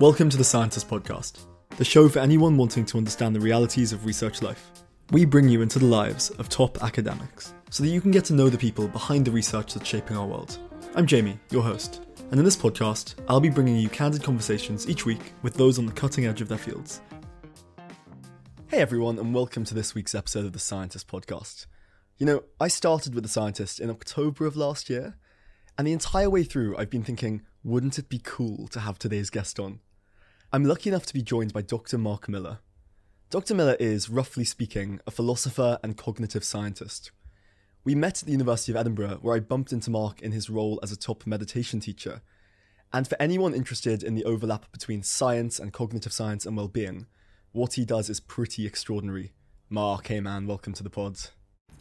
Welcome to the Scientist Podcast, the show for anyone wanting to understand the realities of research life. We bring you into the lives of top academics so that you can get to know the people behind the research that's shaping our world. I'm Jamie, your host, and in this podcast, I'll be bringing you candid conversations each week with those on the cutting edge of their fields. Hey everyone, and welcome to this week's episode of the Scientist Podcast. You know, I started with The Scientist in October of last year, and the entire way through, I've been thinking, wouldn't it be cool to have today's guest on? I'm lucky enough to be joined by Dr. Mark Miller. Dr. Miller is, roughly speaking, a philosopher and cognitive scientist. We met at the University of Edinburgh, where I bumped into Mark in his role as a top meditation teacher. And for anyone interested in the overlap between science and cognitive science and well-being, what he does is pretty extraordinary. Mark, hey man, welcome to the pod.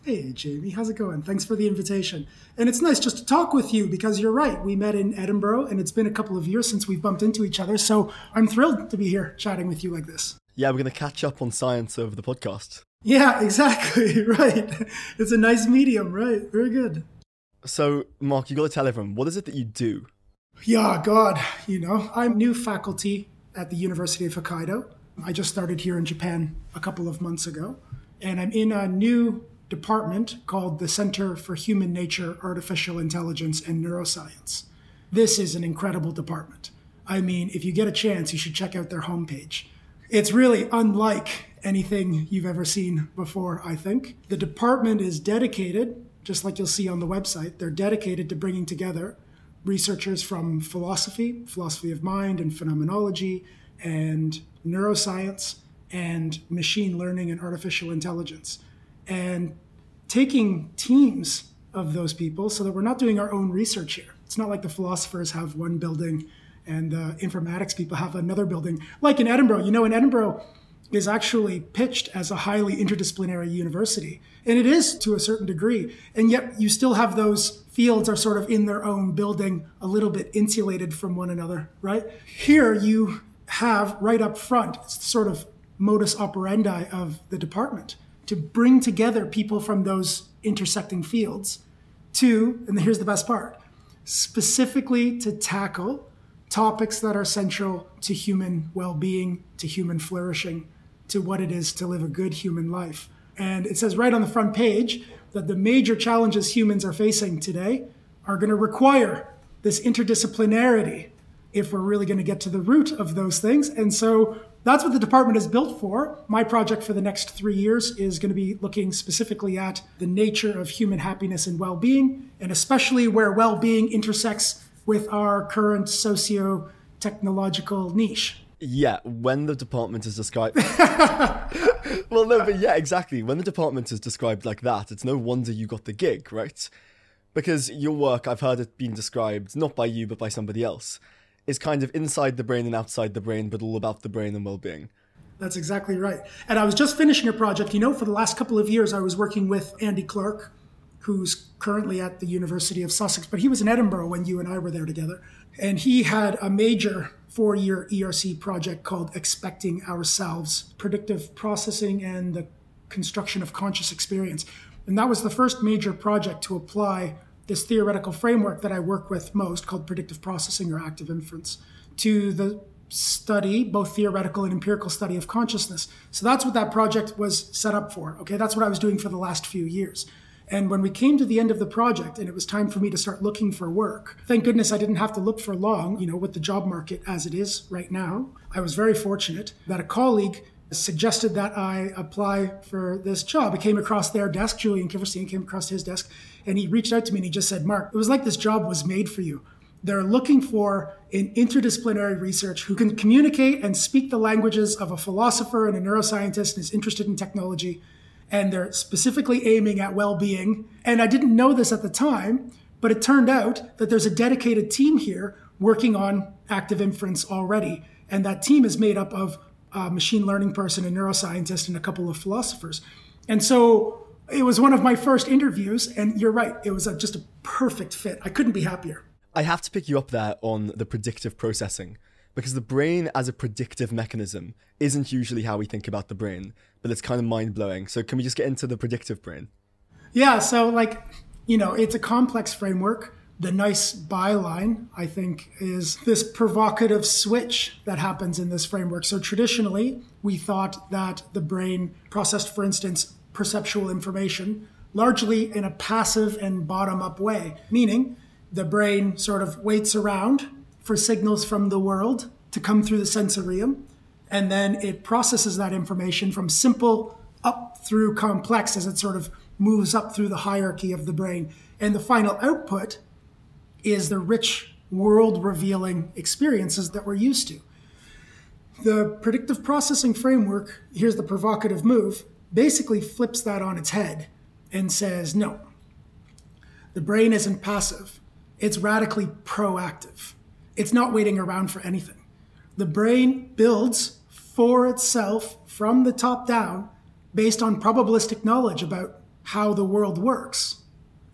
Hey, Jamie, how's it going? Thanks for the invitation. And it's nice just to talk with you because you're right. We met in Edinburgh and it's been a couple of years since we've bumped into each other. So I'm thrilled to be here chatting with you like this. Yeah, we're going to catch up on science over the podcast. Yeah, exactly. Right. It's a nice medium, right? Very good. So, Mark, you got to tell everyone, what is it that you do? Yeah, God, you know, I'm new faculty at the University of Hokkaido. I just started here in Japan a couple of months ago, and I'm in a new department called the Center for Human Nature, Artificial Intelligence, and Neuroscience. This is an incredible department. I mean, if you get a chance, you should check out their homepage. It's really unlike anything you've ever seen before, I think. The department is dedicated, just like you'll see on the website, they're dedicated to bringing together researchers from philosophy, philosophy of mind and phenomenology, and neuroscience, and machine learning and artificial intelligence and taking teams of those people so that we're not doing our own research here. It's not like the philosophers have one building and the informatics people have another building. Like in Edinburgh, you know, in Edinburgh is actually pitched as a highly interdisciplinary university. And it is to a certain degree. And yet you still have those fields are sort of in their own building, a little bit insulated from one another, right? Here you have right up front, it's sort of modus operandi of the department to bring together people from those intersecting fields to, and here's the best part, specifically to tackle topics that are central to human well being, to human flourishing, to what it is to live a good human life. And it says right on the front page that the major challenges humans are facing today are going to require this interdisciplinarity if we're really going to get to the root of those things. And so that's what the department is built for. My project for the next three years is going to be looking specifically at the nature of human happiness and well being, and especially where well being intersects with our current socio technological niche. Yeah, when the department is described. well, no, but yeah, exactly. When the department is described like that, it's no wonder you got the gig, right? Because your work, I've heard it being described not by you, but by somebody else, is kind of inside the brain and outside the brain, but all about the brain and well being. That's exactly right. And I was just finishing a project. You know, for the last couple of years, I was working with Andy Clark, who's currently at the University of Sussex, but he was in Edinburgh when you and I were there together. And he had a major four year ERC project called Expecting Ourselves Predictive Processing and the Construction of Conscious Experience. And that was the first major project to apply this theoretical framework that I work with most called predictive processing or active inference to the study, both theoretical and empirical study of consciousness. So that's what that project was set up for. Okay, that's what I was doing for the last few years. And when we came to the end of the project and it was time for me to start looking for work, thank goodness I didn't have to look for long, you know, with the job market as it is right now. I was very fortunate that a colleague suggested that I apply for this job. It came across their desk, Julian Kiverstein came across his desk, and he reached out to me and he just said, Mark, it was like this job was made for you. They're looking for an interdisciplinary research who can communicate and speak the languages of a philosopher and a neuroscientist and is interested in technology. And they're specifically aiming at well being. And I didn't know this at the time, but it turned out that there's a dedicated team here working on active inference already. And that team is made up of a machine learning person, a neuroscientist, and a couple of philosophers. And so it was one of my first interviews, and you're right, it was a, just a perfect fit. I couldn't be happier. I have to pick you up there on the predictive processing because the brain as a predictive mechanism isn't usually how we think about the brain, but it's kind of mind blowing. So, can we just get into the predictive brain? Yeah, so like, you know, it's a complex framework The nice byline, I think, is this provocative switch that happens in this framework. So traditionally, we thought that the brain processed, for instance, perceptual information largely in a passive and bottom up way, meaning the brain sort of waits around for signals from the world to come through the sensorium, and then it processes that information from simple up through complex as it sort of moves up through the hierarchy of the brain. And the final output is the rich world revealing experiences that we're used to. The predictive processing framework, here's the provocative move, basically flips that on its head and says, no, the brain isn't passive, it's radically proactive. It's not waiting around for anything. The brain builds for itself from the top down based on probabilistic knowledge about how the world works.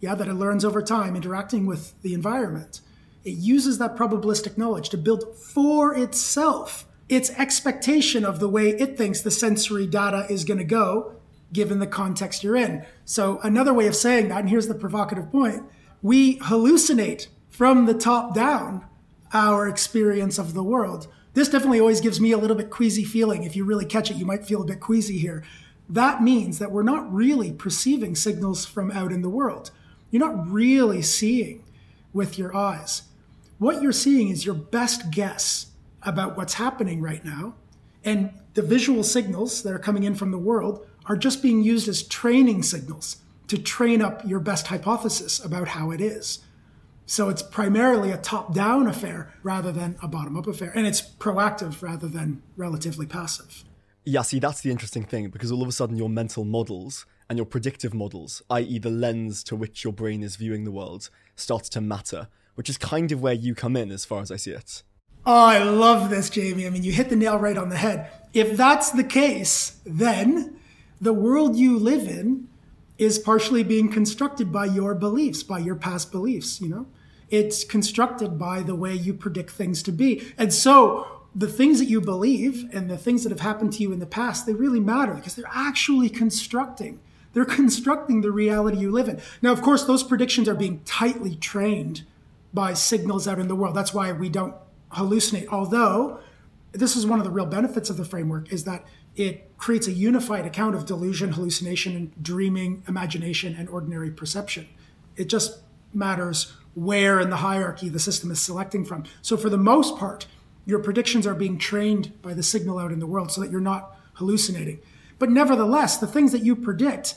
Yeah, that it learns over time interacting with the environment. It uses that probabilistic knowledge to build for itself its expectation of the way it thinks the sensory data is going to go given the context you're in. So, another way of saying that, and here's the provocative point we hallucinate from the top down our experience of the world. This definitely always gives me a little bit queasy feeling. If you really catch it, you might feel a bit queasy here. That means that we're not really perceiving signals from out in the world. You're not really seeing with your eyes. What you're seeing is your best guess about what's happening right now. And the visual signals that are coming in from the world are just being used as training signals to train up your best hypothesis about how it is. So it's primarily a top down affair rather than a bottom up affair. And it's proactive rather than relatively passive. Yeah, see, that's the interesting thing because all of a sudden your mental models and your predictive models, i.e., the lens to which your brain is viewing the world, starts to matter, which is kind of where you come in as far as I see it. Oh, I love this, Jamie. I mean, you hit the nail right on the head. If that's the case, then the world you live in is partially being constructed by your beliefs, by your past beliefs, you know? It's constructed by the way you predict things to be. And so the things that you believe and the things that have happened to you in the past, they really matter because they're actually constructing. They're constructing the reality you live in. Now, of course, those predictions are being tightly trained by signals out in the world. That's why we don't hallucinate. Although, this is one of the real benefits of the framework is that it creates a unified account of delusion, hallucination, and dreaming, imagination, and ordinary perception. It just matters where in the hierarchy the system is selecting from. So, for the most part, your predictions are being trained by the signal out in the world so that you're not hallucinating. But nevertheless, the things that you predict,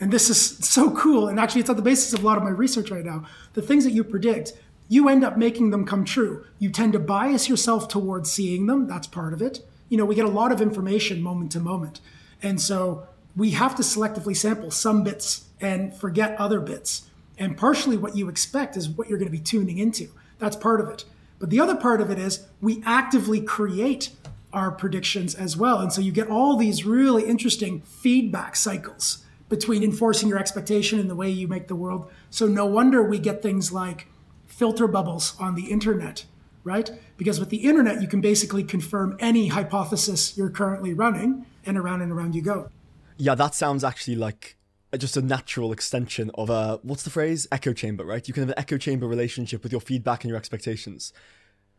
and this is so cool, and actually it's at the basis of a lot of my research right now, the things that you predict, you end up making them come true. You tend to bias yourself towards seeing them, that's part of it you know, we get a lot of information moment to moment. And so we have to selectively sample some bits and forget other bits. And partially what you expect is what you're going to be tuning into. That's part of it. But the other part of it is we actively create our predictions as well. And so you get all these really interesting feedback cycles between enforcing your expectation and the way you make the world. So no wonder we get things like filter bubbles on the internet right? Because with the internet, you can basically confirm any hypothesis you're currently running, and around and around you go. Yeah, that sounds actually like just a natural extension of a what's the phrase echo chamber right you can have an echo chamber relationship with your feedback and your expectations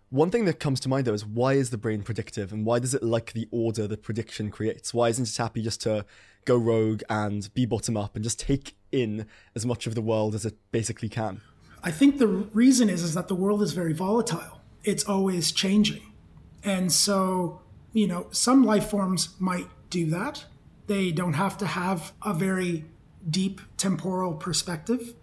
one thing that comes to mind though is why is the brain predictive and why does it like the order that prediction creates why isn't it happy just to go rogue and be bottom up and just take in as much of the world as it basically can i think the reason is is that the world is very volatile it's always changing. And so, you know, some life forms might do that. They don't have to have a very deep temporal perspective.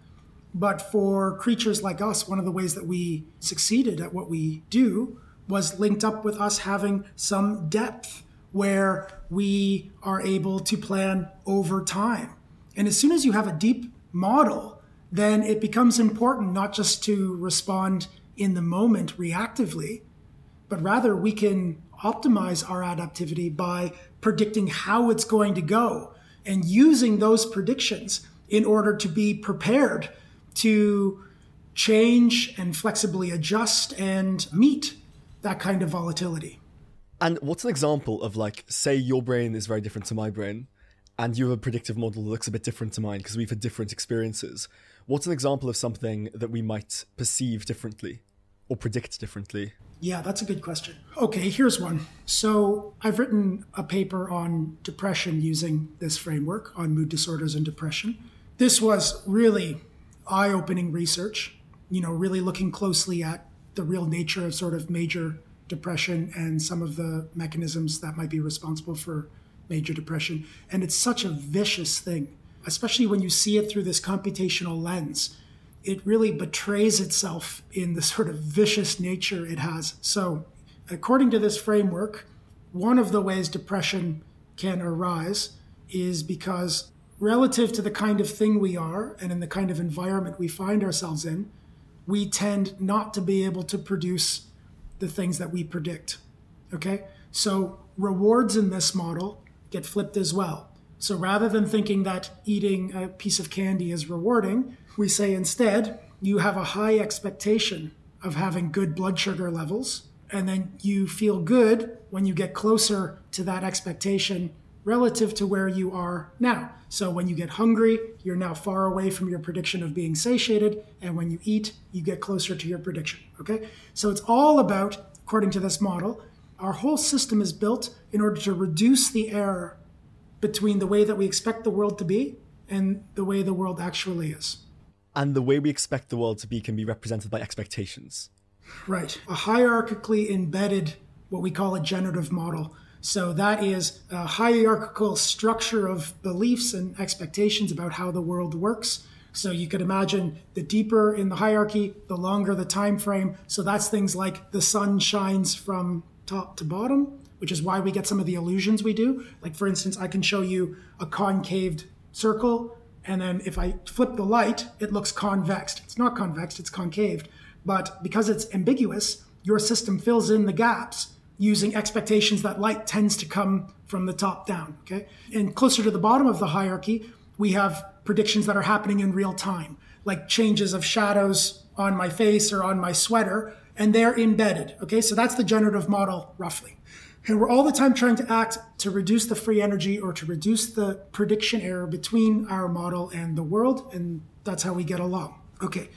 But for creatures like us, one of the ways that we succeeded at what we do was linked up with us having some depth where we are able to plan over time. And as soon as you have a deep model, then it becomes important not just to respond in the moment reactively, but rather we can optimize our adaptivity by predicting how it's going to go and using those predictions in order to be prepared to change and flexibly adjust and meet that kind of volatility. And what's an example of like, say your brain is very different to my brain, and you have a predictive model that looks a bit different to mine because we've had different experiences. What's an example of something that we might perceive differently or predict differently? Yeah, that's a good question. Okay, here's one. So, I've written a paper on depression using this framework on mood disorders and depression. This was really eye opening research, you know, really looking closely at the real nature of sort of major depression and some of the mechanisms that might be responsible for major depression. And it's such a vicious thing, especially when you see it through this computational lens it really betrays itself in the sort of vicious nature it has. So, according to this framework, one of the ways depression can arise is because, relative to the kind of thing we are and in the kind of environment we find ourselves in, we tend not to be able to produce the things that we predict. Okay? So, rewards in this model get flipped as well. So, rather than thinking that eating a piece of candy is rewarding, we say instead, you have a high expectation of having good blood sugar levels, and then you feel good when you get closer to that expectation relative to where you are now. So when you get hungry, you're now far away from your prediction of being satiated, and when you eat, you get closer to your prediction. Okay? So it's all about, according to this model, our whole system is built in order to reduce the error between the way that we expect the world to be and the way the world actually is and the way we expect the world to be can be represented by expectations. Right. A hierarchically embedded, what we call a generative model. So that is a hierarchical structure of beliefs and expectations about how the world works. So you could imagine the deeper in the hierarchy, the longer the time frame. So that's things like the sun shines from top to bottom, which is why we get some of the illusions we do. Like for instance, I can show you a concaved circle and then if I flip the light, it looks convexed. It's not convexed, it's concaved. But because it's ambiguous, your system fills in the gaps using expectations that light tends to come from the top down. Okay. And closer to the bottom of the hierarchy, we have predictions that are happening in real time, like changes of shadows on my face or on my sweater, and they're embedded. Okay. So that's the generative model roughly. And we're all the time trying to act to reduce the free energy or to reduce the prediction error between our model and the world. And that's how we get along. Okay.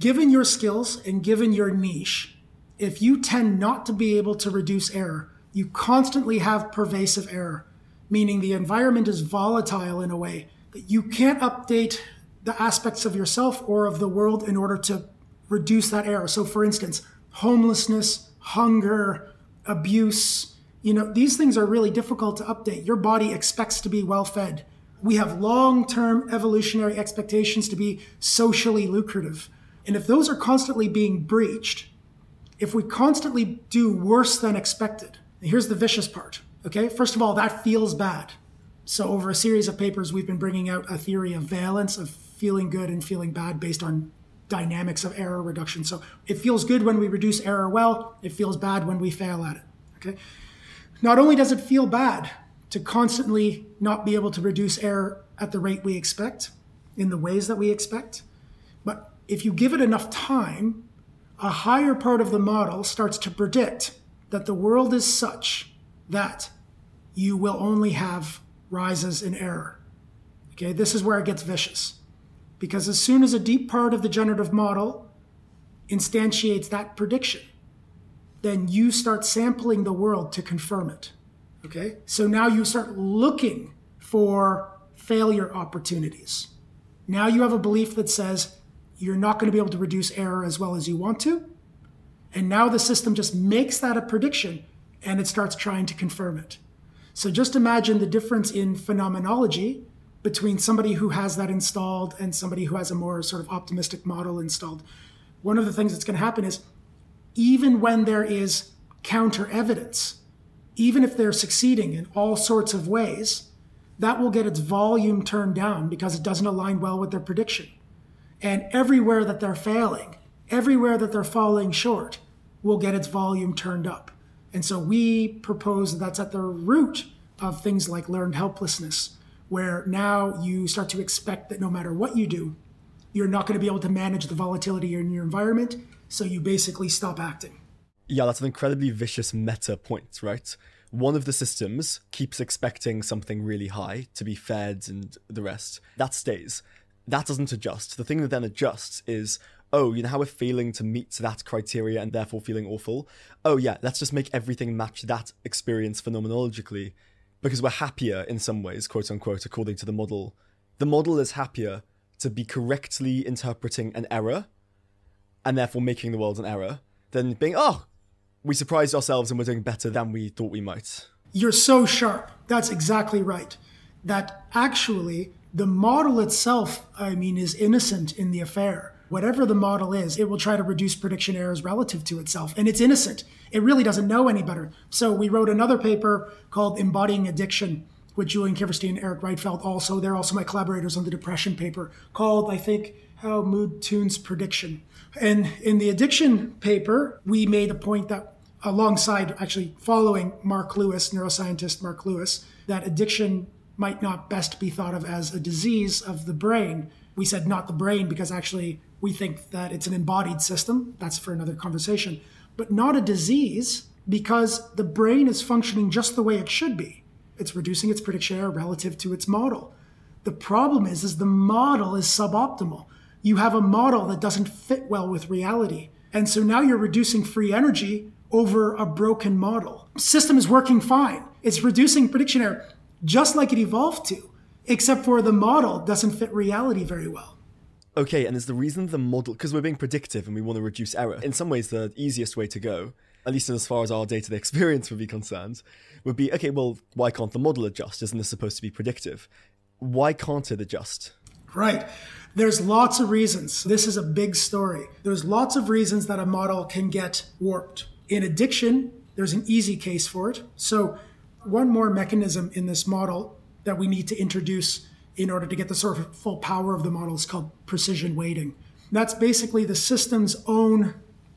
Given your skills and given your niche, if you tend not to be able to reduce error, you constantly have pervasive error, meaning the environment is volatile in a way that you can't update the aspects of yourself or of the world in order to reduce that error. So, for instance, homelessness, hunger, abuse. You know, these things are really difficult to update. Your body expects to be well fed. We have long term evolutionary expectations to be socially lucrative. And if those are constantly being breached, if we constantly do worse than expected, here's the vicious part. Okay, first of all, that feels bad. So, over a series of papers, we've been bringing out a theory of valence, of feeling good and feeling bad based on dynamics of error reduction. So it feels good when we reduce error well, it feels bad when we fail at it. Okay. Not only does it feel bad to constantly not be able to reduce error at the rate we expect, in the ways that we expect, but if you give it enough time, a higher part of the model starts to predict that the world is such that you will only have rises in error. Okay, this is where it gets vicious. Because as soon as a deep part of the generative model instantiates that prediction, then you start sampling the world to confirm it. Okay? So now you start looking for failure opportunities. Now you have a belief that says you're not going to be able to reduce error as well as you want to. And now the system just makes that a prediction and it starts trying to confirm it. So just imagine the difference in phenomenology between somebody who has that installed and somebody who has a more sort of optimistic model installed. One of the things that's going to happen is even when there is counter evidence, even if they're succeeding in all sorts of ways, that will get its volume turned down because it doesn't align well with their prediction. And everywhere that they're failing, everywhere that they're falling short, will get its volume turned up. And so we propose that that's at the root of things like learned helplessness where now you start to expect that no matter what you do, you're not going to be able to manage the volatility in your environment. So you basically stop acting. Yeah, that's an incredibly vicious meta point, right? One of the systems keeps expecting something really high to be fed and the rest. That stays. That doesn't adjust. The thing that then adjusts is, oh, you know how we're failing to meet that criteria and therefore feeling awful? Oh, yeah, let's just make everything match that experience phenomenologically because we're happier in some ways, quote unquote, according to the model. The model is happier to be correctly interpreting an error and therefore making the world an error than being, oh, we surprised ourselves and we're doing better than we thought we might. You're so sharp. That's exactly right. That actually, the model itself, I mean, is innocent in the affair. Whatever the model is, it will try to reduce prediction errors relative to itself. And it's innocent. It really doesn't know any better. So we wrote another paper called Embodying Addiction with Julian Kiverstein and Eric Rietveld also. They're also my collaborators on the depression paper called, I think, How Mood Tunes Prediction. And in the addiction paper, we made a point that alongside actually following Mark Lewis, neuroscientist Mark Lewis, that addiction might not best be thought of as a disease of the brain. We said not the brain because actually we think that it's an embodied system. That's for another conversation. But not a disease because the brain is functioning just the way it should be. It's reducing its prediction error relative to its model. The problem is, is the model is suboptimal. You have a model that doesn't fit well with reality. And so now you're reducing free energy over a broken model. System is working fine. It's reducing prediction error just like it evolved to, except for the model doesn't fit reality very well. Okay, and is the reason the model, because we're being predictive and we want to reduce error, in some ways the easiest way to go, at least as far as our day to day experience would be concerned, would be okay, well, why can't the model adjust? Isn't this supposed to be predictive? Why can't it adjust? Right. There's lots of reasons. This is a big story. There's lots of reasons that a model can get warped. In addiction, there's an easy case for it. So, one more mechanism in this model that we need to introduce in order to get the sort of full power of the model is called precision weighting. That's basically the system's own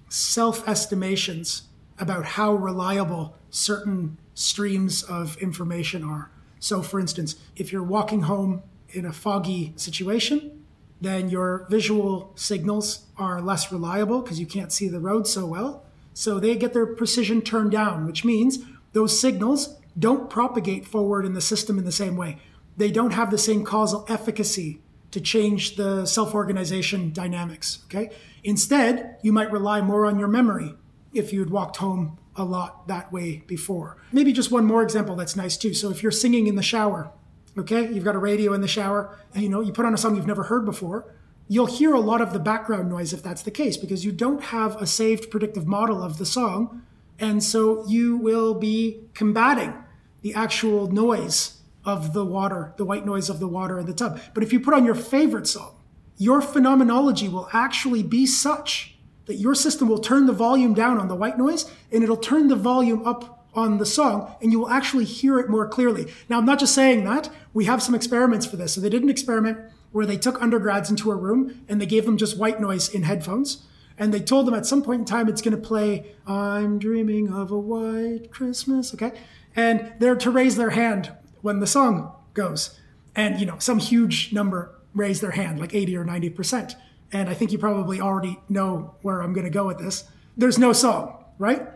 self estimations about how reliable certain streams of information are. So, for instance, if you're walking home in a foggy situation, then your visual signals are less reliable because you can't see the road so well. So they get their precision turned down, which means those signals don't propagate forward in the system in the same way. They don't have the same causal efficacy to change the self organization dynamics. Okay. Instead, you might rely more on your memory if you had walked home a lot that way before. Maybe just one more example that's nice too. So if you're singing in the shower, okay, you've got a radio in the shower, and you know, you put on a song you've never heard before, you'll hear a lot of the background noise if that's the case because you don't have a saved predictive model of the song. And so you will be combating the actual noise of the water, the white noise of the water in the tub. But if you put on your favorite song, your phenomenology will actually be such that your system will turn the volume down on the white noise and it'll turn the volume up on the song and you will actually hear it more clearly. Now, I'm not just saying that. We have some experiments for this. So they did an experiment where they took undergrads into a room and they gave them just white noise in headphones. And they told them at some point in time it's going to play I'm dreaming of a white Christmas, okay? And they're to raise their hand when the song goes. And, you know, some huge number raise their hand, like 80 or 90%. And I think you probably already know where I'm going to go with this. There's no song, right?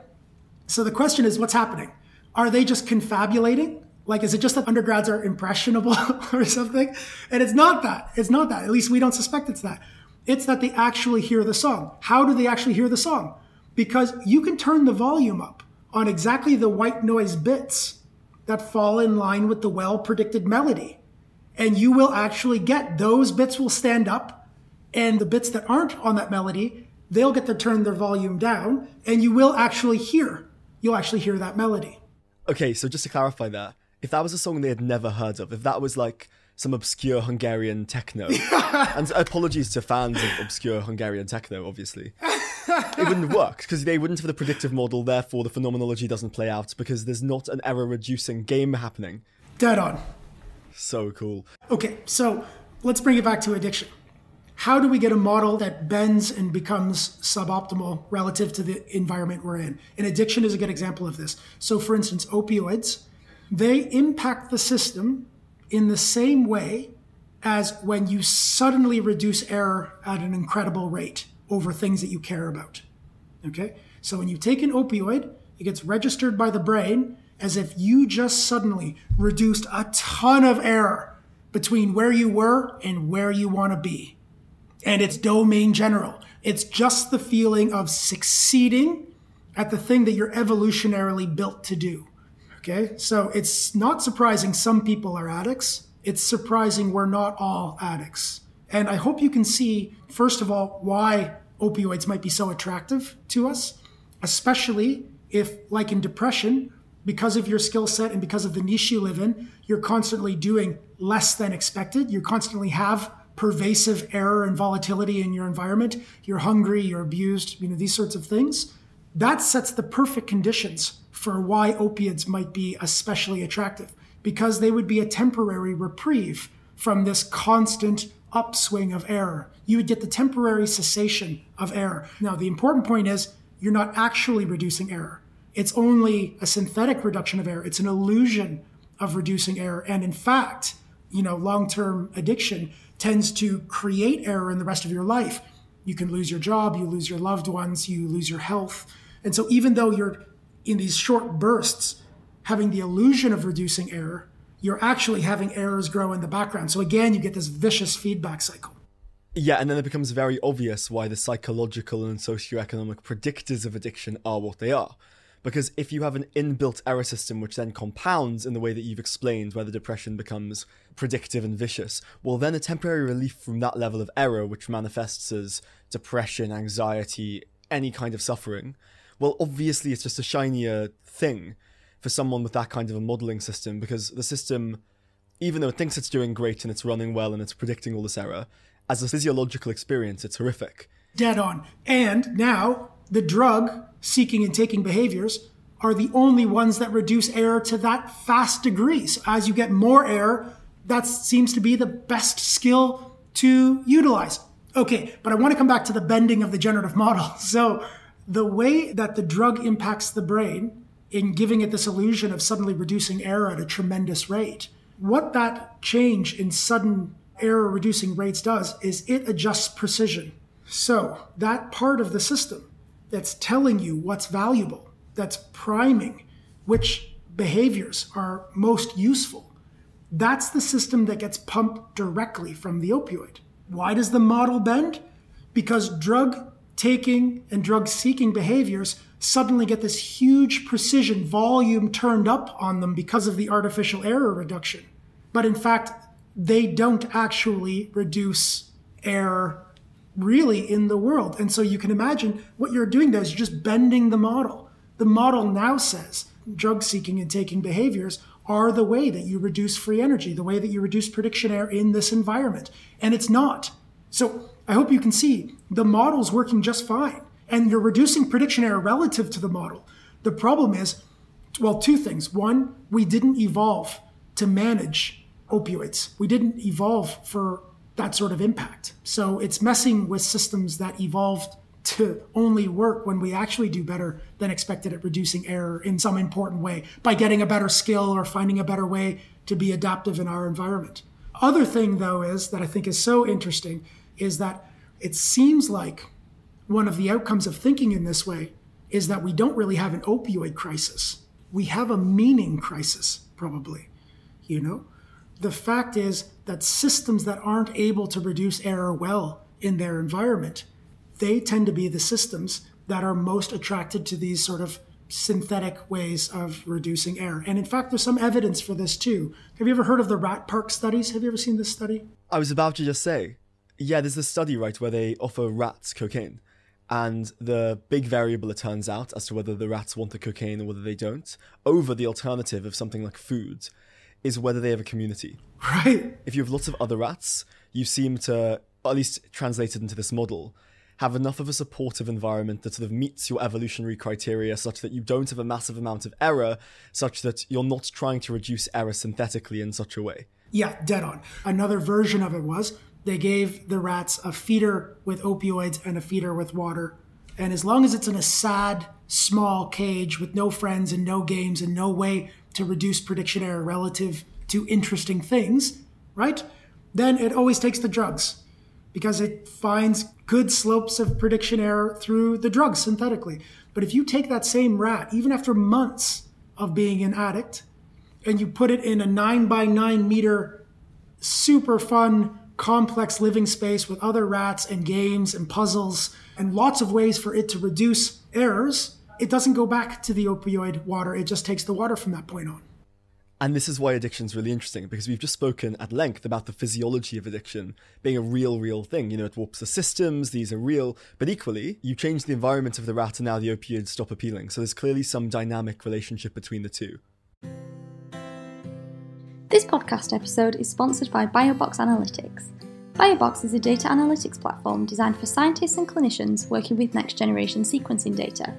So the question is what's happening? Are they just confabulating? Like, is it just that undergrads are impressionable or something? And it's not that. It's not that. At least we don't suspect it's that. It's that they actually hear the song. How do they actually hear the song? Because you can turn the volume up on exactly the white noise bits that fall in line with the well predicted melody. And you will actually get those bits will stand up, and the bits that aren't on that melody, they'll get to turn their volume down, and you will actually hear. You'll actually hear that melody. Okay, so just to clarify that, if that was a song they had never heard of, if that was like some obscure Hungarian techno, and apologies to fans of obscure Hungarian techno, obviously, it wouldn't work because they wouldn't have the predictive model. Therefore, the phenomenology doesn't play out because there's not an error-reducing game happening. Dead on. So cool. Okay, so let's bring it back to addiction. How do we get a model that bends and becomes suboptimal relative to the environment we're in? And addiction is a good example of this. So, for instance, opioids they impact the system in the same way as when you suddenly reduce error at an incredible rate over things that you care about. Okay? So when you take an opioid, it gets registered by the brain as if you just suddenly reduced a ton of error between where you were and where you want to be. And it's domain general. It's just the feeling of succeeding at the thing that you're evolutionarily built to do. Okay, so it's not surprising some people are addicts. It's surprising we're not all addicts. And I hope you can see, first of all, why opioids might be so attractive to us, especially if, like in depression, because of your skill set and because of the niche you live in, you're constantly doing less than expected. You constantly have pervasive error and volatility in your environment. You're hungry, you're abused, you know, these sorts of things. That sets the perfect conditions for why opiates might be especially attractive because they would be a temporary reprieve from this constant upswing of error. You would get the temporary cessation of error. Now, the important point is you're not actually reducing error. It's only a synthetic reduction of error. It's an illusion of reducing error. And in fact, you know, long-term addiction tends to create error in the rest of your life. You can lose your job, you lose your loved ones, you lose your health. And so even though you're in these short bursts having the illusion of reducing error, you're actually having errors grow in the background. So again, you get this vicious feedback cycle. Yeah, and then it becomes very obvious why the psychological and socioeconomic predictors of addiction are what they are. Because if you have an inbuilt error system which then compounds in the way that you've explained, where the depression becomes predictive and vicious, well, then a temporary relief from that level of error, which manifests as depression, anxiety, any kind of suffering, well, obviously it's just a shinier thing for someone with that kind of a modeling system because the system, even though it thinks it's doing great and it's running well and it's predicting all this error, as a physiological experience, it's horrific. Dead on. And now the drug seeking and taking behaviors are the only ones that reduce error to that fast degree. So as you get more error, that seems to be the best skill to utilize. Okay, but I want to come back to the bending of the generative model. So the way that the drug impacts the brain in giving it this illusion of suddenly reducing error at a tremendous rate, what that change in sudden error reducing rates does is it adjusts precision. So that part of the system that's telling you what's valuable, that's priming which behaviors are most useful, that's the system that gets pumped directly from the opioid. Why does the model bend? Because drug taking and drug seeking behaviors suddenly get this huge precision volume turned up on them because of the artificial error reduction. But in fact, they don't actually reduce error really in the world. And so you can imagine what you're doing there is you're just bending the model. The model now says drug seeking and taking behaviors are the way that you reduce free energy, the way that you reduce prediction error in this environment. And it's not. So I hope you can see the model's working just fine. And you're reducing prediction error relative to the model. The problem is, well, two things. One, we didn't evolve to manage opioids. We didn't evolve for that sort of impact. So it's messing with systems that evolved to only work when we actually do better than expected at reducing error in some important way by getting a better skill or finding a better way to be adaptive in our environment. Other thing though is that I think is so interesting is that it seems like one of the outcomes of thinking in this way is that we don't really have an opioid crisis. We have a meaning crisis, probably. You know? The fact is that systems that aren't able to reduce error well in their environment, they tend to be the systems that are most attracted to these sort of synthetic ways of reducing error. And in fact, there's some evidence for this too. Have you ever heard of the rat park studies? Have you ever seen this study? I was about to just say, yeah, there's this study, right, where they offer rats cocaine. And the big variable, it turns out, as to whether the rats want the cocaine or whether they don't, over the alternative of something like food, is whether they have a community. Right. If you have lots of other rats, you seem to, at least translated into this model, have enough of a supportive environment that sort of meets your evolutionary criteria such that you don't have a massive amount of error, such that you're not trying to reduce error synthetically in such a way. Yeah, dead on. Another version of it was they gave the rats a feeder with opioids and a feeder with water. And as long as it's in a sad, small cage with no friends and no games and no way to reduce prediction error relative to interesting things, right? Then it always takes the drugs because it finds good slopes of prediction error through the drugs synthetically. But if you take that same rat, even after months of being an addict, and you put it in a nine by nine meter super fun, complex living space with other rats and games and puzzles and lots of ways for it to reduce errors, it doesn't go back to the opioid water. It just takes the water from that point on. And this is why addiction is really interesting because we've just spoken at length about the physiology of addiction being a real, real thing. You know, it warps the systems, these are real. But equally, you change the environment of the rat and now the opioids stop appealing. So there's clearly some dynamic relationship between the two. This podcast episode is sponsored by Biobox Analytics. Biobox is a data analytics platform designed for scientists and clinicians working with next generation sequencing data.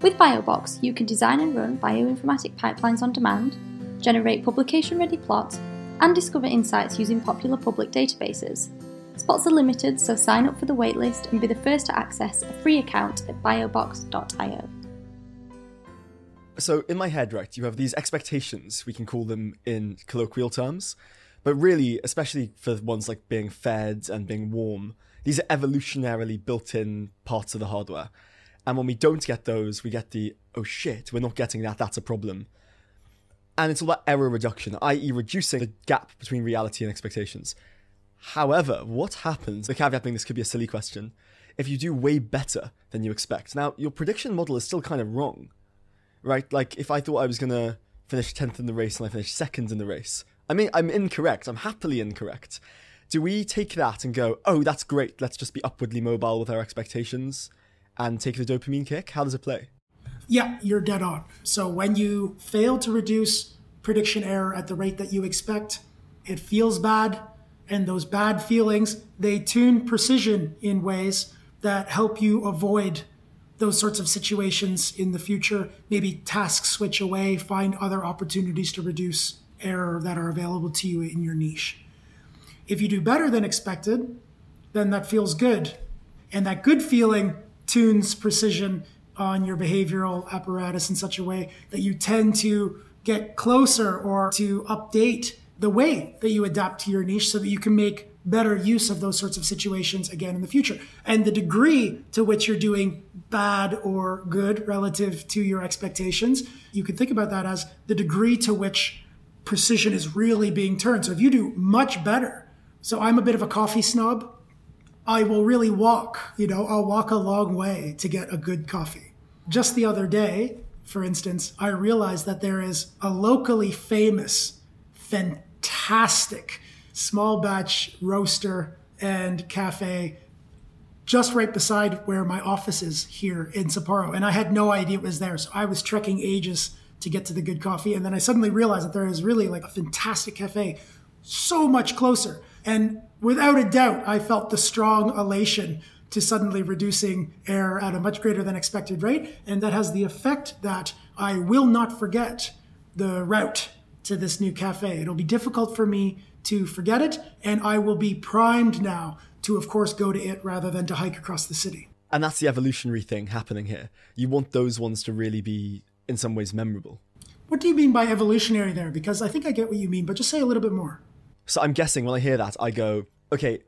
With Biobox, you can design and run bioinformatic pipelines on demand generate publication ready plots, and discover insights using popular public databases. Spots are limited, so sign up for the waitlist and be the first to access a free account at biobox.io. So, in my head, right, you have these expectations, we can call them in colloquial terms, but really, especially for ones like being fed and being warm, these are evolutionarily built in parts of the hardware. And when we don't get those, we get the, oh shit, we're not getting that, that's a problem and it's all about error reduction, i.e., reducing the gap between reality and expectations. However, what happens, the caveat being this could be a silly question, if you do way better than you expect? Now, your prediction model is still kind of wrong, right? Like, if I thought I was to finish 10th in the race and I finished second in the race, I mean, I'm incorrect. I'm happily incorrect. Do we take that and go, oh, that's great, let's just be upwardly mobile with our expectations and take the dopamine kick? How does it play? Yeah, you're dead on. So when you fail to reduce prediction error at the rate that you expect, it feels bad. And those bad feelings, they tune precision in ways that help you avoid those sorts of situations in the future. Maybe task switch away, find other opportunities to reduce error that are available to you in your niche. If you do better than expected, then that feels good. And that good feeling tunes precision on your behavioral apparatus in such a way that you tend to get closer or to update the way that you adapt to your niche so that you can make better use of those sorts of situations again in the future. And the degree to which you're doing bad or good relative to your expectations, you can think about that as the degree to which precision is really being turned. So if you do much better, so I'm a bit of a coffee snob, I will really walk, you know, I'll walk a long way to get a good coffee just the other day, for instance, I realized that there is a locally famous, fantastic small batch roaster and cafe just right beside where my office is here in Sapporo. And I had no idea it was there. So I was trekking ages to get to the good coffee. And then I suddenly realized that there is really like a fantastic cafe so much closer. And without a doubt, I felt the strong elation to suddenly reducing air at a much greater than expected rate. And that has the effect that I will not forget the route to this new cafe. It'll be difficult for me to forget it, and I will be primed now to, of course, go to it rather than to hike across the city. And that's the evolutionary thing happening here. You want those ones to really be, in some ways, memorable. What do you mean by evolutionary there? Because I think I get what you mean, but just say a little bit more. So I'm guessing when I hear that, I go, okay,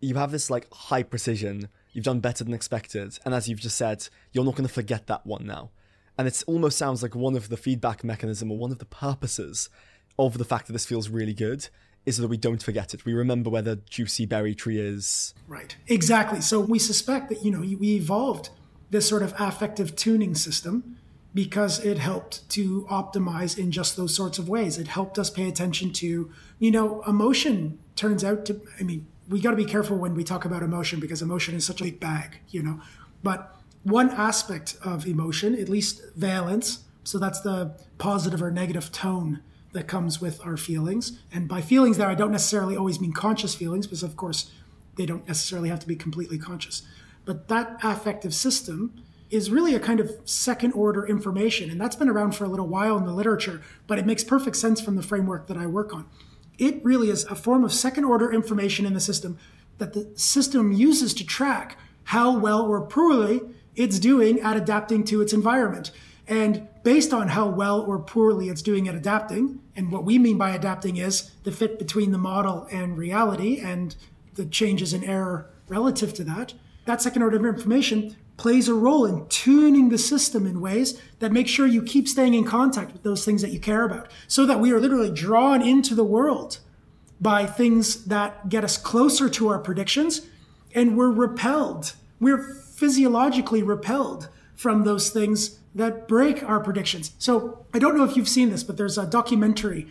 you have this like high precision You've done better than expected. And as you've just said, you're not going to forget that one now. And it almost sounds like one of the feedback mechanism or one of the purposes of the fact that this feels really good is that we don't forget it. We remember where the juicy berry tree is. Right. Exactly. So we suspect that, you know, we evolved this sort of affective tuning system because it helped to optimize in just those sorts of ways. It helped us pay attention to, you know, emotion turns out to, I mean, we got to be careful when we talk about emotion because emotion is such a big bag, you know. But one aspect of emotion, at least valence, so that's the positive or negative tone that comes with our feelings. And by feelings there, I don't necessarily always mean conscious feelings, because of course they don't necessarily have to be completely conscious. But that affective system is really a kind of second order information. And that's been around for a little while in the literature, but it makes perfect sense from the framework that I work on. It really is a form of second order information in the system that the system uses to track how well or poorly it's doing at adapting to its environment. And based on how well or poorly it's doing at adapting, and what we mean by adapting is the fit between the model and reality and the changes in error relative to that, that second order of information plays a role in tuning the system in ways that make sure you keep staying in contact with those things that you care about so that we are literally drawn into the world by things that get us closer to our predictions, and we're repelled. We're physiologically repelled from those things that break our predictions. So I don't know if you've seen this, but there's a documentary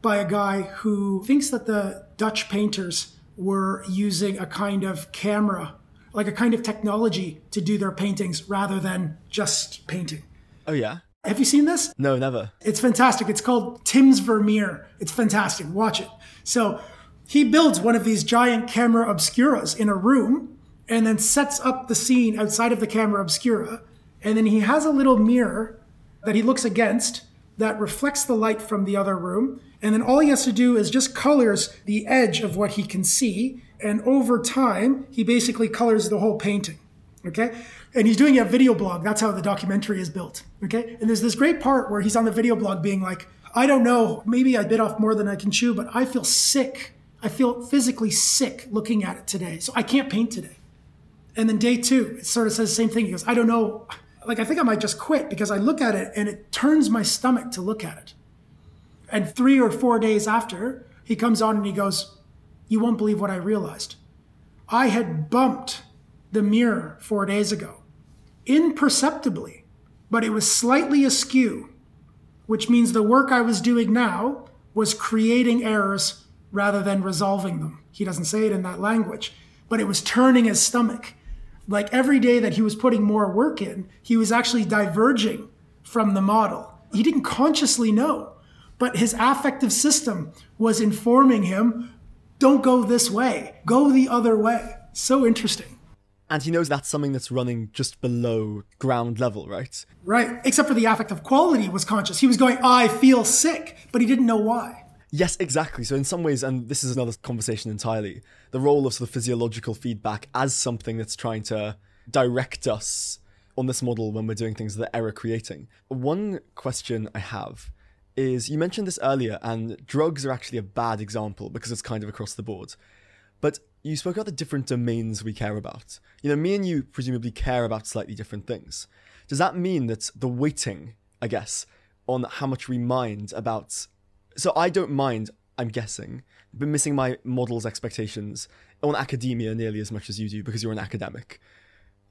by a guy who thinks that the Dutch painters were using a kind of camera, like a kind of technology to do their paintings rather than just painting. Oh, yeah? Have you seen this? No, never. It's fantastic. It's called Tim's Vermeer. It's fantastic. Watch it. So he builds one of these giant camera obscuras in a room and then sets up the scene outside of the camera obscura. And then he has a little mirror that he looks against that reflects the light from the other room. And then all he has to do is just colors the edge of what he can see. And over time, he basically colors the whole painting. Okay. And he's doing a video blog. That's how the documentary is built. Okay. And there's this great part where he's on the video blog being like, I don't know, maybe I bit off more than I can chew, but I feel sick. I feel physically sick looking at it today. So I can't paint today. And then day two, it sort of says the same thing. He goes, I don't know. Like, I think I might just quit because I look at it and it turns my stomach to look at it. And three or four days after, he comes on and he goes, You won't believe what I realized. I had bumped the mirror four days ago, imperceptibly, but it was slightly askew, which means the work I was doing now was creating errors rather than resolving them. He doesn't say it in that language, but it was turning his stomach. Like every day that he was putting more work in, he was actually diverging from the model. He didn't consciously know, but his affective system was informing him don't go this way, go the other way. So interesting. And he knows that's something that's running just below ground level, right? Right. Except for the affective quality was conscious. He was going, I feel sick, but he didn't know why. Yes, exactly. So in some ways, and this is another conversation entirely, the role of sort of physiological feedback as something that's trying to direct us on this model when we're doing things that are error creating. One question I have is you mentioned this earlier, and drugs are actually a bad example because it's kind of across the board. But you spoke about the different domains we care about. You know, me and you presumably care about slightly different things. Does that mean that the weighting, I guess, on how much we mind about. So I don't mind, I'm guessing, but missing my model's expectations on academia nearly as much as you do because you're an academic.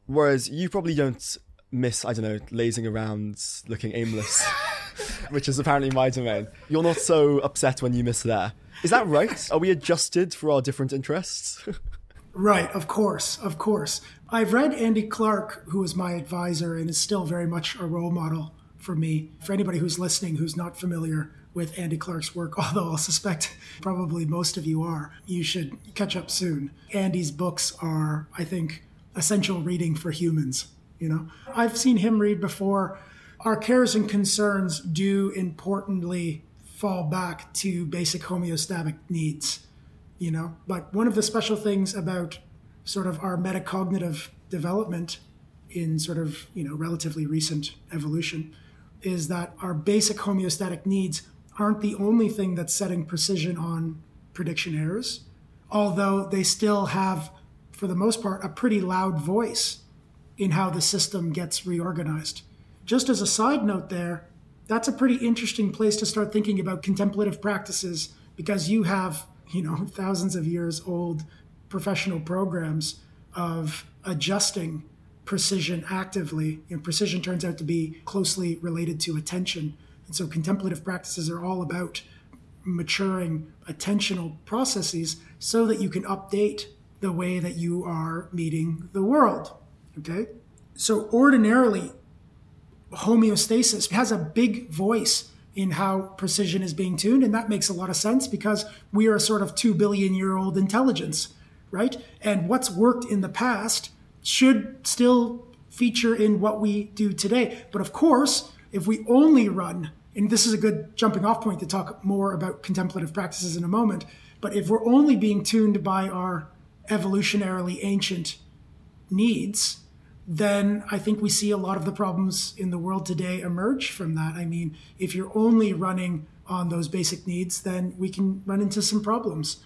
Whereas you probably don't miss, I don't know, lazing around looking aimless, which is apparently my domain. You're not so upset when you miss there. Is that right? Are we adjusted for our different interests? right, of course, of course. I've read Andy Clark, who was my advisor and is still very much a role model for me. For anybody who's listening who's not familiar with Andy Clark's work, although I'll suspect probably most of you are, you should catch up soon. Andy's books are, I think, essential reading for humans. You know, I've seen him read before. Our cares and concerns do importantly fall back to basic homeostatic needs, you know. But one of the special things about sort of our metacognitive development in sort of, you know, relatively recent evolution is that our basic homeostatic needs aren't the only thing that's setting precision on prediction errors, although they still have, for the most part, a pretty loud voice in how the system gets reorganized. Just as a side note, there, that's a pretty interesting place to start thinking about contemplative practices because you have, you know, thousands of years old professional programs of adjusting precision actively. And precision turns out to be closely related to attention. And so contemplative practices are all about maturing attentional processes so that you can update the way that you are meeting the world. Okay? So ordinarily, homeostasis has a big voice in how precision is being tuned, and that makes a lot of sense because we are a sort of two billion year old intelligence, right? And what's worked in the past should still feature in what we do today. But of course, if we only run, and this is a good jumping off point to talk more about contemplative practices in a moment, but if we're only being tuned by our evolutionarily ancient needs, then I think we see a lot of the problems in the world today emerge from that. I mean, if you're only running on those basic needs, then we can run into some problems.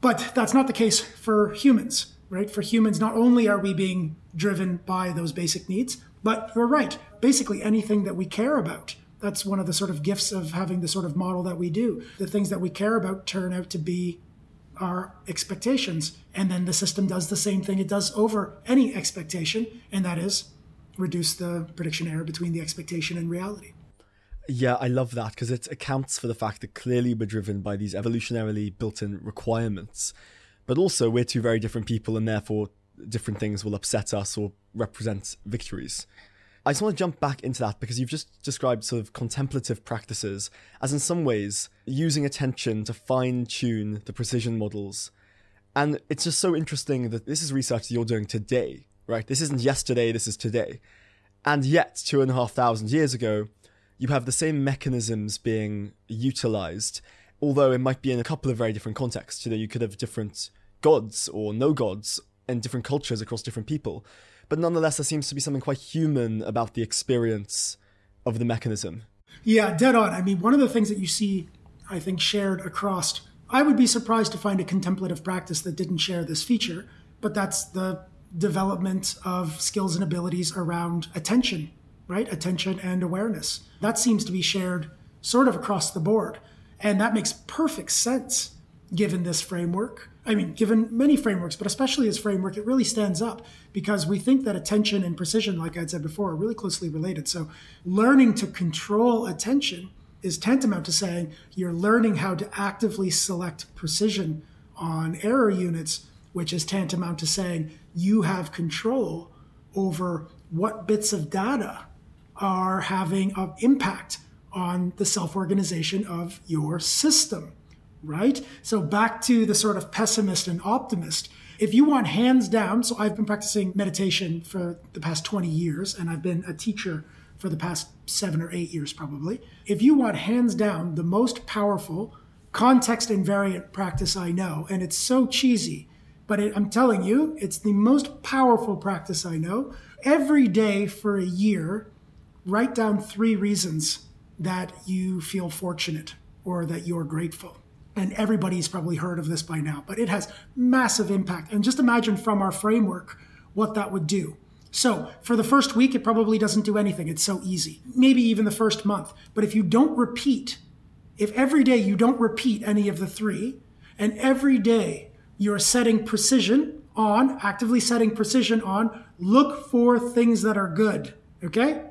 But that's not the case for humans, right? For humans, not only are we being driven by those basic needs, but you're right. Basically, anything that we care about. That's one of the sort of gifts of having the sort of model that we do. The things that we care about turn out to be our expectations. And then the system does the same thing it does over any expectation, and that is reduce the prediction error between the expectation and reality. Yeah, I love that because it accounts for the fact that clearly we're driven by these evolutionarily built in requirements, but also we're two very different people and therefore different things will upset us or represent victories. I just want to jump back into that because you've just described sort of contemplative practices as, in some ways, using attention to fine tune the precision models. And it's just so interesting that this is research that you're doing today, right? This isn't yesterday, this is today. And yet, two and a half thousand years ago, you have the same mechanisms being utilized, although it might be in a couple of very different contexts. You know, you could have different gods or no gods in different cultures across different people but nonetheless, there seems to be something quite human about the experience of the mechanism. Yeah, dead on. I mean, one of the things that you see, I think, shared across, I would be surprised to find a contemplative practice that didn't share this feature, but that's the development of skills and abilities around attention, right? Attention and awareness. That seems to be shared sort of across the board. And that makes perfect sense given this framework. I mean, given many frameworks, but especially this framework, it really stands up because we think that attention and precision, like I'd said before, are really closely related. So, learning to control attention is tantamount to saying you're learning how to actively select precision on error units, which is tantamount to saying you have control over what bits of data are having an impact on the self organization of your system right? So back to the sort of pessimist and optimist. If you want hands down, so I've been practicing meditation for the past 20 years and I've been a teacher for the past seven or eight years probably. If you want hands down the most powerful context invariant practice I know, and it's so cheesy, but it, I'm telling you, it's the most powerful practice I know. Every day for a year, write down three reasons that you feel fortunate or that you're grateful and everybody's probably heard of this by now, but it has massive impact. And just imagine from our framework what that would do. So, for the first week, it probably doesn't do anything. It's so easy. Maybe even the first month. But if you don't repeat, if every day you don't repeat any of the three, and every day you're setting precision on, actively setting precision on, look for things that are good, okay?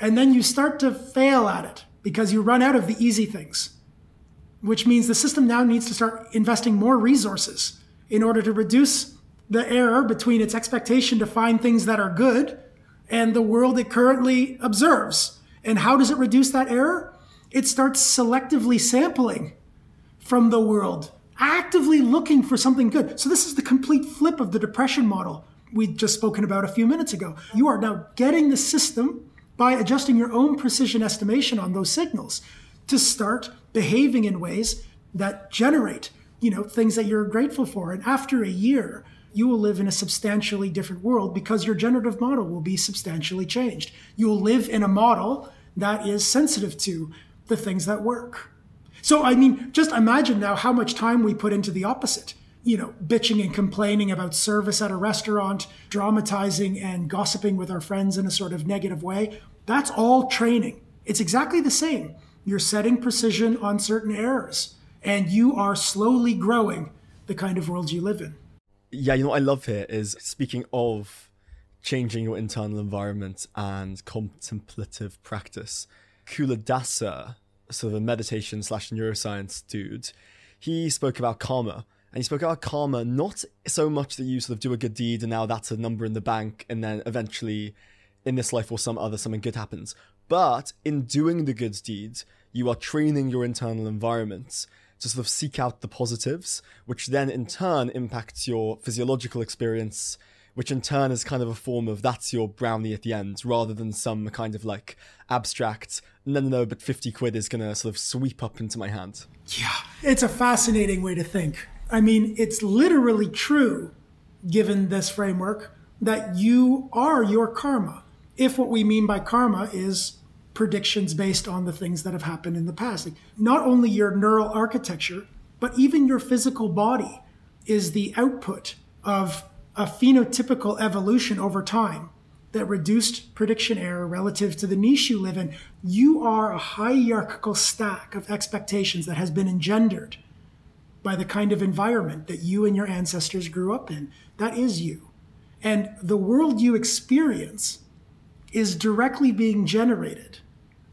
And then you start to fail at it because you run out of the easy things which means the system now needs to start investing more resources in order to reduce the error between its expectation to find things that are good and the world it currently observes. And how does it reduce that error? It starts selectively sampling from the world, actively looking for something good. So, this is the complete flip of the depression model we'd just spoken about a few minutes ago. You are now getting the system by adjusting your own precision estimation on those signals to start behaving in ways that generate, you know, things that you're grateful for. And after a year, you will live in a substantially different world because your generative model will be substantially changed. You will live in a model that is sensitive to the things that work. So, I mean, just imagine now how much time we put into the opposite. You know, bitching and complaining about service at a restaurant, dramatizing and gossiping with our friends in a sort of negative way. That's all training. It's exactly the same you're setting precision on certain errors, and you are slowly growing the kind of world you live in. Yeah, you know what I love here is speaking of changing your internal environment and contemplative practice. Culadasa, sort of a meditation slash neuroscience dude, he spoke about karma. And he spoke about karma not so much that you sort of do a good deed and now that's a number in the bank and then eventually in this life or some other something good happens. But in doing the good deeds, you are training your internal environment to sort of seek out the positives, which then in turn impacts your physiological experience, which in turn is kind of a form of that's your brownie at the end, rather than some kind of like abstract, no, no, no, but 50 quid is going to sort of sweep up into my hand. Yeah, it's a fascinating way to think. I mean, it's literally true, given this framework, that you are your karma. If what we mean by karma is predictions based on the things that have happened in the past. Like not only your neural architecture, but even your physical body is the output of a phenotypical evolution over time that reduced prediction error relative to the niche you live in. You are a hierarchical stack of expectations that has been engendered by the kind of environment that you and your ancestors grew up in. That is you. And the world you experience is directly being generated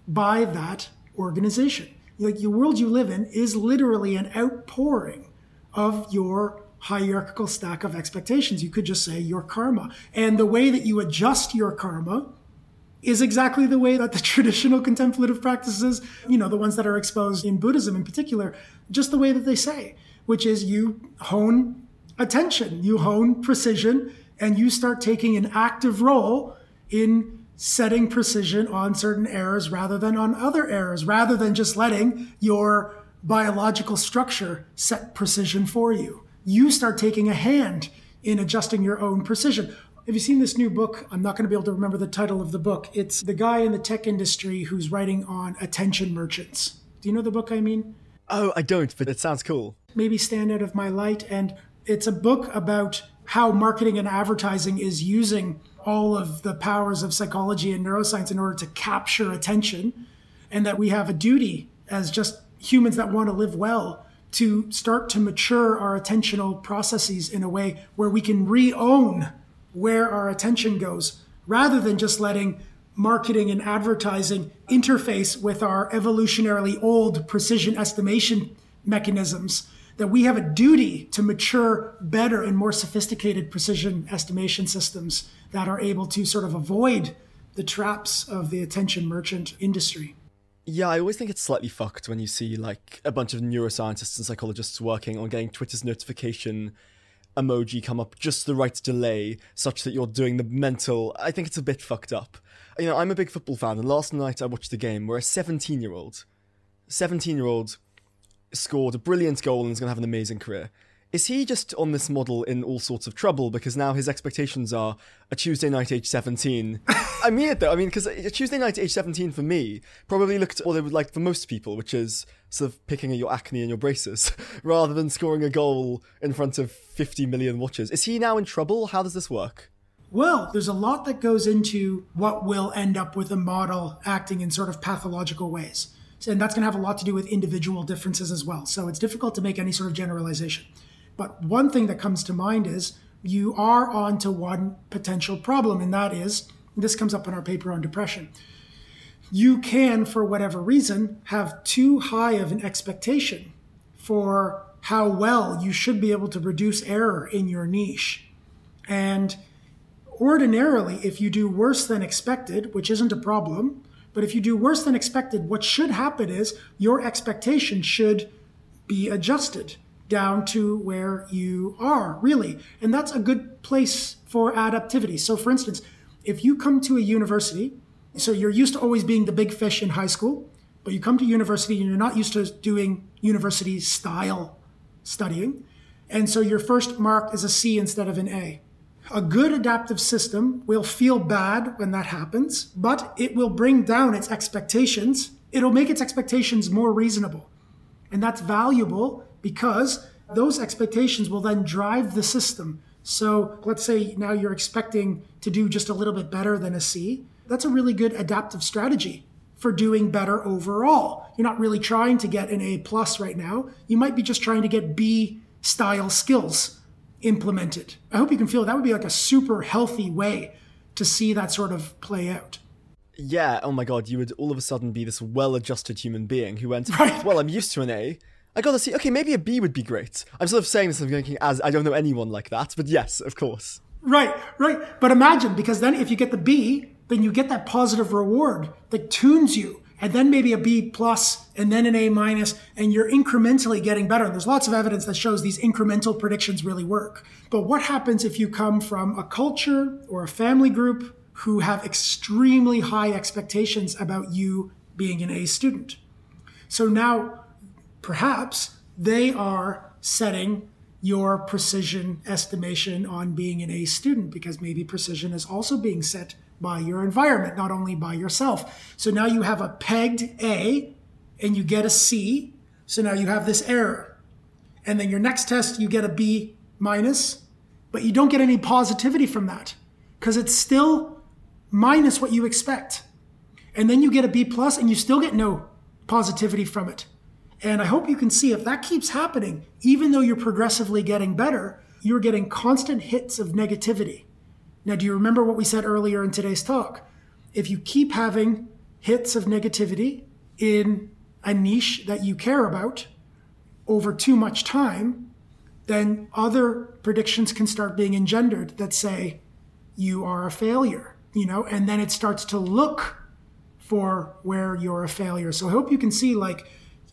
by that organization. Like the world you live in is literally an outpouring of your hierarchical stack of expectations. You could just say your karma. And the way that you adjust your karma is exactly the way that the traditional contemplative practices, you know, the ones that are exposed in Buddhism in particular, just the way that they say, which is you hone attention, you hone precision, and you start taking an active role in setting precision on certain errors rather than on other errors, rather than just letting your biological structure set precision for you. You start taking a hand in adjusting your own precision. Have you seen this new book? I'm not going to be able to remember the title of the book. It's the guy in the tech industry who's writing on attention merchants. Do you know the book I mean? Oh, I don't, but it sounds cool. Maybe Stand Out of My Light. And it's a book about how marketing and advertising is using all of the powers of psychology and neuroscience in order to capture attention, and that we have a duty as just humans that want to live well to start to mature our attentional processes in a way where we can re own where our attention goes rather than just letting marketing and advertising interface with our evolutionarily old precision estimation mechanisms that we have a duty to mature better and more sophisticated precision estimation systems that are able to sort of avoid the traps of the attention merchant industry. Yeah, I always think it's slightly fucked when you see like a bunch of neuroscientists and psychologists working on getting Twitter's notification emoji come up just the right delay such that you're doing the mental. I think it's a bit fucked up. You know, I'm a big football fan, and last night I watched a game where a 17 year old, 17 year old scored a brilliant goal and is going to have an amazing career. Is he just on this model in all sorts of trouble because now his expectations are a Tuesday night age 17? I mean it though. I mean, because a Tuesday night age 17 for me probably looked what they would like for most people, which is sort of picking at your acne and your braces rather than scoring a goal in front of 50 million watchers. Is he now in trouble? How does this work? Well, there's a lot that goes into what will end up with a model acting in sort of pathological ways. And that's going to have a lot to do with individual differences as well. So it's difficult to make any sort of generalization. But one thing that comes to mind is you are on to one potential problem, and that is this comes up in our paper on depression. You can, for whatever reason, have too high of an expectation for how well you should be able to reduce error in your niche. And ordinarily, if you do worse than expected, which isn't a problem, but if you do worse than expected, what should happen is your expectation should be adjusted down to where you are, really. And that's a good place for adaptivity. So, for instance, if you come to a university, so you're used to always being the big fish in high school, but you come to university and you're not used to doing university style studying. And so your first mark is a C instead of an A. A good adaptive system will feel bad when that happens, but it will bring down its expectations. It'll make its expectations more reasonable. And that's valuable because those expectations will then drive the system. So let's say now you're expecting to do just a little bit better than a C. That's a really good adaptive strategy for doing better overall. You're not really trying to get an A plus right now. You might be just trying to get B style skills implemented. I hope you can feel that would be like a super healthy way to see that sort of play out. Yeah, oh my god, you would all of a sudden be this well adjusted human being who went, right. well, I'm used to an A. I gotta see. Okay, maybe a B would be great. I'm sort of saying this. I'm thinking as I don't know anyone like that, but yes, of course. Right, right. But imagine because then if you get the B, then you get that positive reward that tunes you, and then maybe a B plus, and then an A minus, and you're incrementally getting better. And there's lots of evidence that shows these incremental predictions really work. But what happens if you come from a culture or a family group who have extremely high expectations about you being an A student? So now perhaps they are setting your precision estimation on being an A student because maybe precision is also being set by your environment, not only by yourself. So now you have a pegged A and you get a C. So now you have this error. And then your next test, you get a B minus, but you don't get any positivity from that because it's still minus what you expect. And then you get a B plus and you still get no positivity from it. And I hope you can see if that keeps happening, even though you're progressively getting better, you're getting constant hits of negativity. Now, do you remember what we said earlier in today's talk? If you keep having hits of negativity in a niche that you care about over too much time, then other predictions can start being engendered that say you are a failure, you know, and then it starts to look for where you're a failure. So I hope you can see like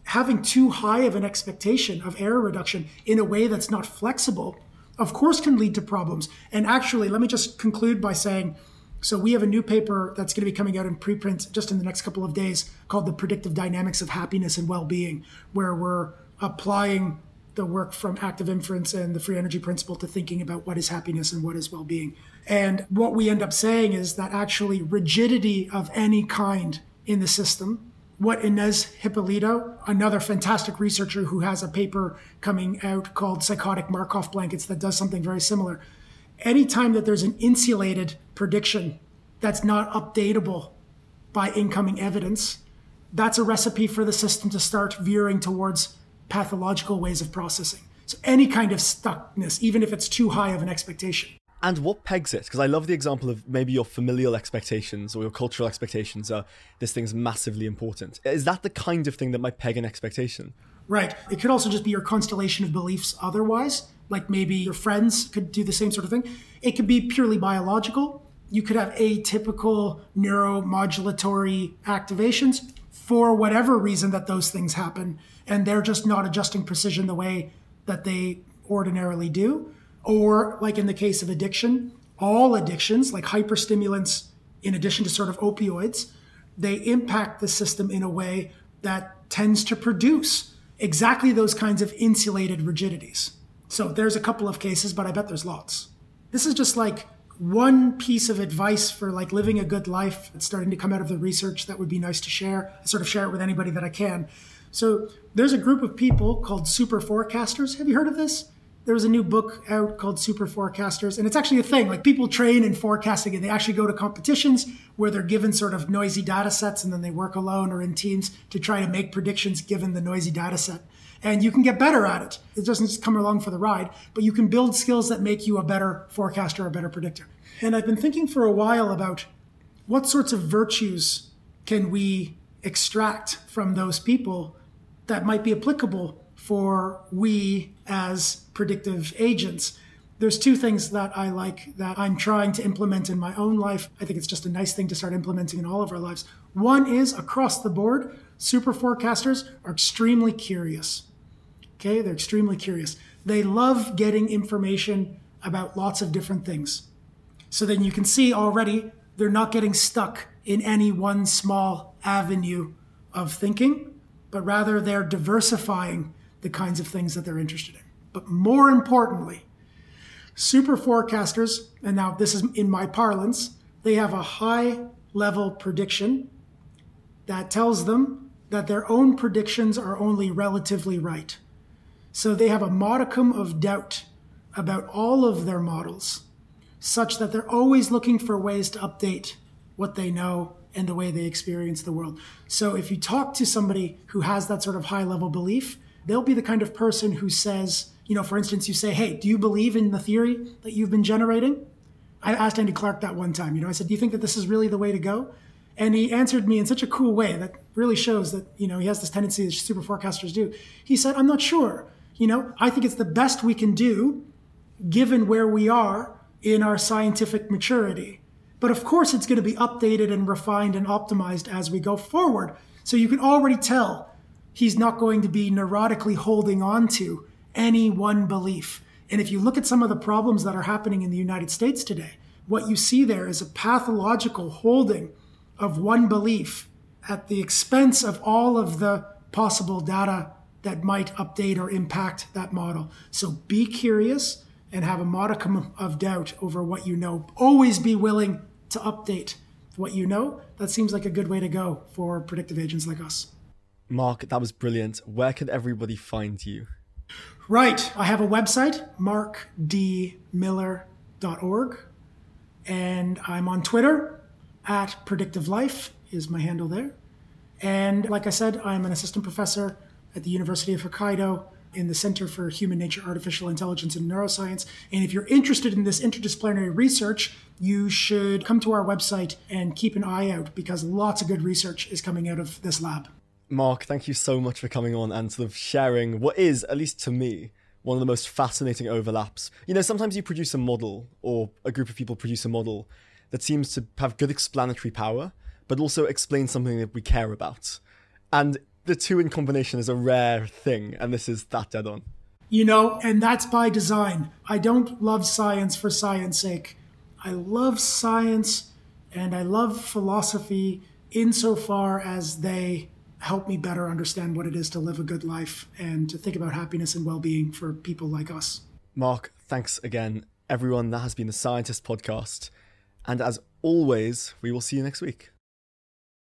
having too high of an expectation of error reduction in a way that's not flexible, of course, can lead to problems. And actually, let me just conclude by saying so we have a new paper that's going to be coming out in preprint just in the next couple of days called The Predictive Dynamics of Happiness and Well-Being, where we're applying the work from active inference and the free energy principle to thinking about what is happiness and what is well being. And what we end up saying is that actually rigidity of any kind in the system, what Inês Hipólito, another fantastic researcher who has a paper coming out called Psychotic Markov Blankets that does something very similar. Anytime that there's an insulated prediction that's not updatable by incoming evidence, that's a recipe for the system to start veering towards pathological ways of processing. So any kind of stuckness, even if it's too high of an expectation. And what pegs it? Because I love the example of maybe your familial expectations or your cultural expectations are this thing's massively important. Is that the kind of thing that might peg an expectation? Right. It could also just be your constellation of beliefs otherwise. Like maybe your friends could do the same sort of thing. It could be purely biological. You could have atypical neuromodulatory activations for whatever reason that those things happen and they're just not adjusting precision the way that they ordinarily do. Or, like in the case of addiction, all addictions, like hyperstimulants, in addition to sort of opioids, they impact the system in a way that tends to produce exactly those kinds of insulated rigidities. So there's a couple of cases, but I bet there's lots. This is just like one piece of advice for like living a good life It's starting to come out of the research that would be nice to share. I sort of share it with anybody that I can. So there's a group of people called super forecasters. Have you heard of this? There was a new book out called Super Forecasters, and it's actually a thing. Like people train in forecasting, and they actually go to competitions where they're given sort of noisy data sets, and then they work alone or in teams to try to make predictions given the noisy data set. And you can get better at it. It doesn't just come along for the ride, but you can build skills that make you a better forecaster, a better predictor. And I've been thinking for a while about what sorts of virtues can we extract from those people that might be applicable for we as predictive agents. There's two things that I like that I'm trying to implement in my own life. I think it's just a nice thing to start implementing in all of our lives. One is across the board, super forecasters are extremely curious. Okay, they're extremely curious. They love getting information about lots of different things. So then you can see already they're not getting stuck in any one small avenue of thinking but rather they're diversifying the kinds of things that they're interested in. But more importantly, super forecasters, and now this is in my parlance, they have a high level prediction that tells them that their own predictions are only relatively right. So they have a modicum of doubt about all of their models, such that they're always looking for ways to update what they know and the way they experience the world. So if you talk to somebody who has that sort of high level belief, they'll be the kind of person who says, you know, for instance, you say, hey, do you believe in the theory that you've been generating? I asked Andy Clark that one time. You know, I said, do you think that this is really the way to go? And he answered me in such a cool way that really shows that, you know, he has this tendency that super forecasters do. He said, I'm not sure. You know, I think it's the best we can do given where we are in our scientific maturity. But of course, it's going to be updated and refined and optimized as we go forward. So you can already tell he's not going to be neurotically holding on to any one belief. And if you look at some of the problems that are happening in the United States today, what you see there is a pathological holding of one belief at the expense of all of the possible data that might update or impact that model. So be curious and have a modicum of doubt over what you know. Always be willing to update what you know, that seems like a good way to go for predictive agents like us. Mark, that was brilliant. Where can everybody find you? Right. I have a website, markdmiller.org. And I'm on Twitter at predictive life is my handle there. And like I said, I'm an assistant professor at the University of Hokkaido in the Center for Human Nature, Artificial Intelligence, and Neuroscience. And if you're interested in this interdisciplinary research, you should come to our website and keep an eye out because lots of good research is coming out of this lab. Mark, thank you so much for coming on and sort of sharing what is, at least to me, one of the most fascinating overlaps. You know, sometimes you produce a model, or a group of people produce a model that seems to have good explanatory power, but also explain something that we care about. And the two in combination is a rare thing, and this is that dead on. You know, and that's by design. I don't love science for science sake. I love science and I love philosophy insofar as they help me better understand what it is to live a good life and to think about happiness and well being for people like us. Mark, thanks again. Everyone, that has been the Scientist Podcast. And as always, we will see you next week.